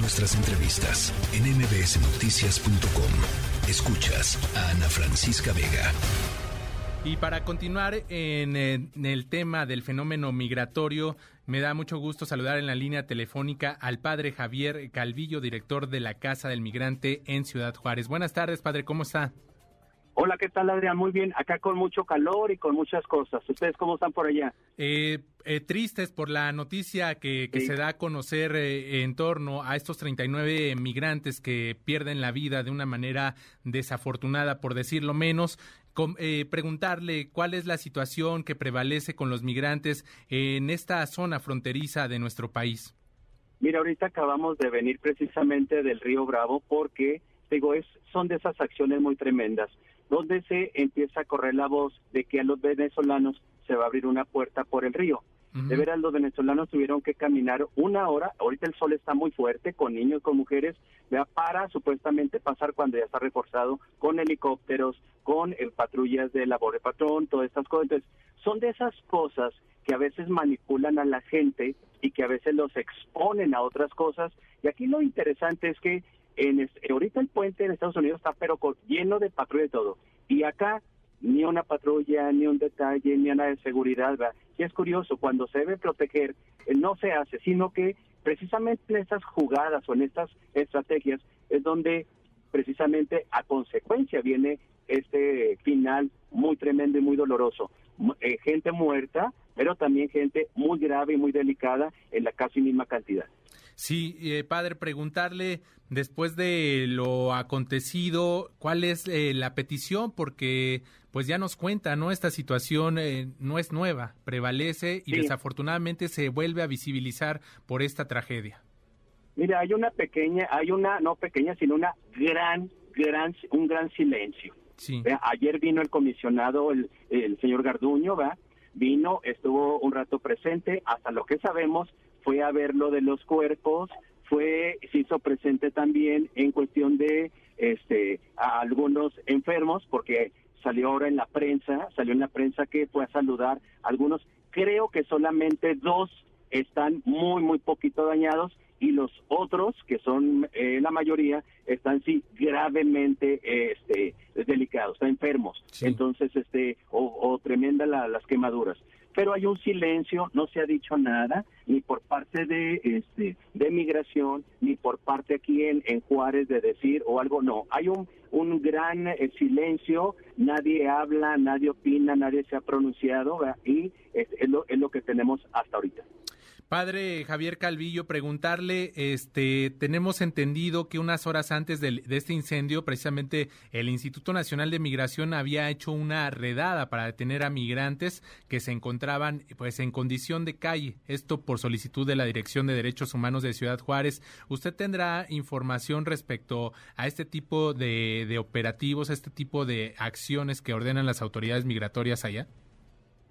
Nuestras entrevistas en mbsnoticias.com. Escuchas a Ana Francisca Vega. Y para continuar en, el tema del fenómeno migratorio, me da mucho gusto saludar en la línea telefónica al padre Javier Calvillo, director de la Casa del Migrante en Ciudad Juárez. Buenas tardes, padre, ¿cómo está? Hola, ¿qué tal Adrián? Muy bien, acá con mucho calor y con muchas cosas. ¿Ustedes cómo están por allá? Eh, eh, tristes por la noticia que, se da a conocer eh, en torno a estos 39 migrantes que pierden la vida de una manera desafortunada, por decirlo menos. preguntarle cuál es la situación que prevalece con los migrantes en esta zona fronteriza de nuestro país. Mira, ahorita acabamos de venir precisamente del río Bravo porque, digo, es, son de esas acciones muy tremendas donde se empieza a correr la voz de que a los venezolanos se va a abrir una puerta por el río. De veras, los venezolanos tuvieron que caminar una hora. Ahorita el sol está muy fuerte, con niños, con mujeres, para supuestamente pasar cuando ya está reforzado con helicópteros, con el patrullas de labor de patrón, todas estas cosas. Entonces, son de esas cosas que a veces manipulan a la gente y que a veces los exponen a otras cosas. Y aquí lo interesante es que en ahorita el puente en Estados Unidos está pero lleno de patrulla y todo. Y acá ni una patrulla, ni un detalle, ni nada de seguridad. Y es curioso, cuando se debe proteger, eh, no se hace, sino que precisamente en estas jugadas o en estas estrategias es donde precisamente a consecuencia viene este final muy tremendo y muy doloroso. Eh, gente muerta, pero también gente muy grave y muy delicada en la casi misma cantidad. Sí, eh, padre, preguntarle después de lo acontecido, ¿cuál es eh, la petición? Porque pues ya nos cuenta, ¿no? Esta situación eh, no es nueva, prevalece y desafortunadamente se vuelve a visibilizar por esta tragedia. Mira, hay una pequeña, hay una, no pequeña, sino una gran, gran, un gran silencio. Sí. Ayer vino el comisionado, el, el señor Garduño, ¿va? Vino, estuvo un rato presente, hasta lo que sabemos, fue a ver lo de los cuerpos, fue, se hizo presente también en cuestión de este a algunos enfermos, porque salió ahora en la prensa, salió en la prensa que fue a saludar algunos, creo que solamente dos están muy, muy poquito dañados y los otros, que son eh, la mayoría, están sí gravemente este, delicados, están enfermos. Entonces, este, o, tremenda las quemaduras pero hay un silencio, no se ha dicho nada, ni por parte de este de migración, ni por parte aquí en, en Juárez de decir o algo, no, hay un, un gran eh, silencio, nadie habla, nadie opina, nadie se ha pronunciado, y es, lo, es lo que tenemos hasta ahorita. Padre Javier Calvillo, preguntarle, este, tenemos entendido que unas horas antes de, este incendio, precisamente el Instituto Nacional de Migración había hecho una redada para detener a migrantes que se encontraban, pues, en condición de calle. Esto por solicitud de la Dirección de Derechos Humanos de Ciudad Juárez. ¿Usted tendrá información respecto a este tipo de, de operativos, a este tipo de acciones que ordenan las autoridades migratorias allá?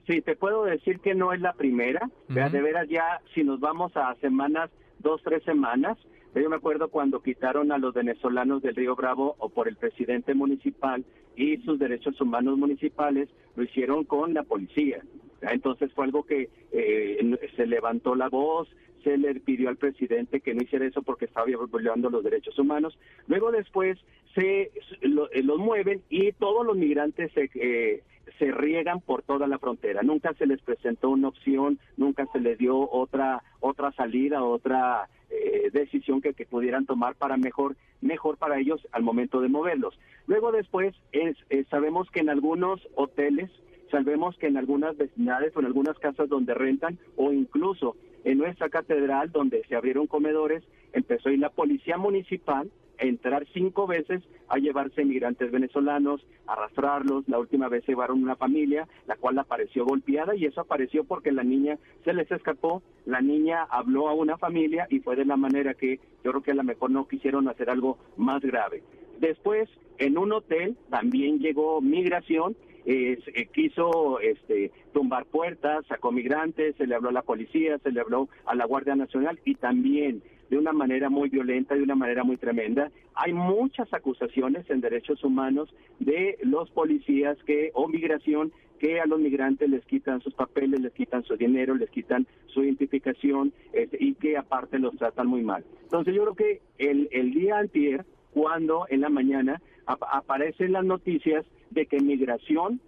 Sí, te puedo decir que no es la primera. De veras ya, si nos vamos a semanas, dos, tres semanas, yo me acuerdo cuando quitaron a los venezolanos del Río Bravo o por el presidente municipal y sus derechos humanos municipales, lo hicieron con la policía. Entonces fue algo que eh, se levantó la voz, se le pidió al presidente que no hiciera eso porque estaba violando los derechos humanos. Luego después se los mueven y todos los migrantes se... Eh, se riegan por toda la frontera. Nunca se les presentó una opción, nunca se les dio otra otra salida, otra eh, decisión que, que, pudieran tomar para mejor mejor para ellos al momento de moverlos. Luego después es, eh, sabemos que en algunos hoteles, sabemos que en algunas vecindades o en algunas casas donde rentan o incluso en nuestra catedral donde se abrieron comedores, empezó a la policía municipal entrar cinco veces a llevarse migrantes venezolanos, arrastrarlos. La última vez llevaron una familia, la cual apareció golpeada y eso apareció porque la niña se les escapó. La niña habló a una familia y fue de la manera que yo creo que a lo mejor no quisieron hacer algo más grave. Después, en un hotel también llegó migración eh, quiso este, tumbar puertas, sacó migrantes, se le habló a la policía, se le habló a la Guardia Nacional y también de una manera muy violenta, de una manera muy tremenda. Hay muchas acusaciones en derechos humanos de los policías que o migración que a los migrantes les quitan sus papeles, les quitan su dinero, les quitan su identificación este, y que aparte los tratan muy mal. Entonces yo creo que el, el día anterior, cuando en la mañana aparecen las noticias de que migración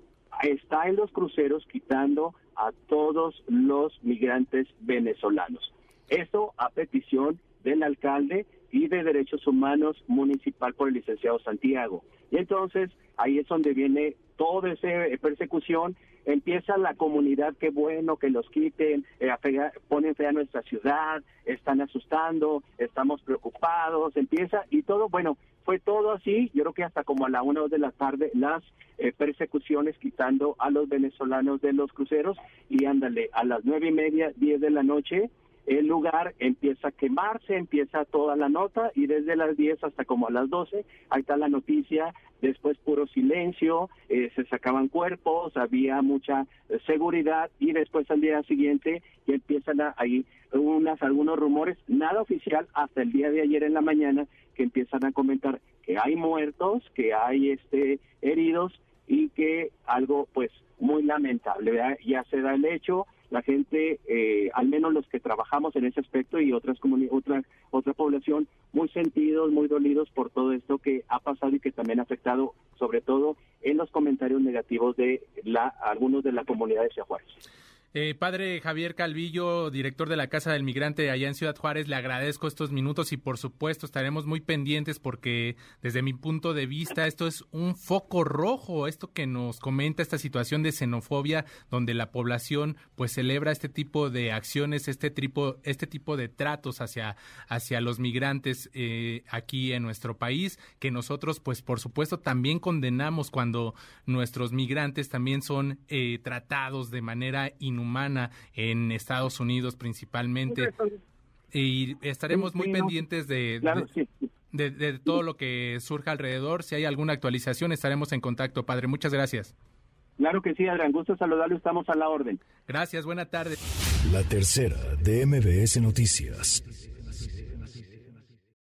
está en los cruceros quitando a todos los migrantes venezolanos. Eso a petición del alcalde y de Derechos Humanos Municipal por el licenciado Santiago. Y entonces ahí es donde viene toda esa persecución, empieza la comunidad, qué bueno que los quiten, eh, ponen fe a nuestra ciudad, están asustando, estamos preocupados, empieza y todo, bueno, fue todo así, yo creo que hasta como a la una de la tarde las eh, persecuciones quitando a los venezolanos de los cruceros y ándale, a las nueve y media, diez de la noche, el lugar empieza a quemarse, empieza toda la nota y desde las 10 hasta como a las 12, ahí está la noticia, después puro silencio, eh, se sacaban cuerpos, había mucha eh, seguridad y después al día siguiente ya empiezan a, ahí unas, algunos rumores, nada oficial hasta el día de ayer en la mañana que empiezan a comentar que hay muertos, que hay este heridos y que algo pues muy lamentable, ya se da el hecho, la gente, eh, al menos los que trabajamos en ese aspecto y otras otra otra población, muy sentidos, muy dolidos por todo esto que ha pasado y que también ha afectado, sobre todo en los comentarios negativos de la algunos de la comunidad de Ciudad eh, padre Javier Calvillo, director de la Casa del Migrante allá en Ciudad Juárez, le agradezco estos minutos y por supuesto estaremos muy pendientes porque desde mi punto de vista esto es un foco rojo, esto que nos comenta esta situación de xenofobia donde la población pues celebra este tipo de acciones, este tipo, este tipo de tratos hacia, hacia los migrantes eh, aquí en nuestro país, que nosotros pues por supuesto también condenamos cuando nuestros migrantes también son eh, tratados de manera inhumana humana en Estados Unidos principalmente. Y estaremos muy pendientes de, de, todo lo que surja alrededor. Si hay alguna actualización, estaremos en contacto, padre. Muchas gracias. Claro que sí, Adrián. Gusto saludarlo. Estamos a la orden. Gracias. Buena tarde. La tercera de MBS Noticias.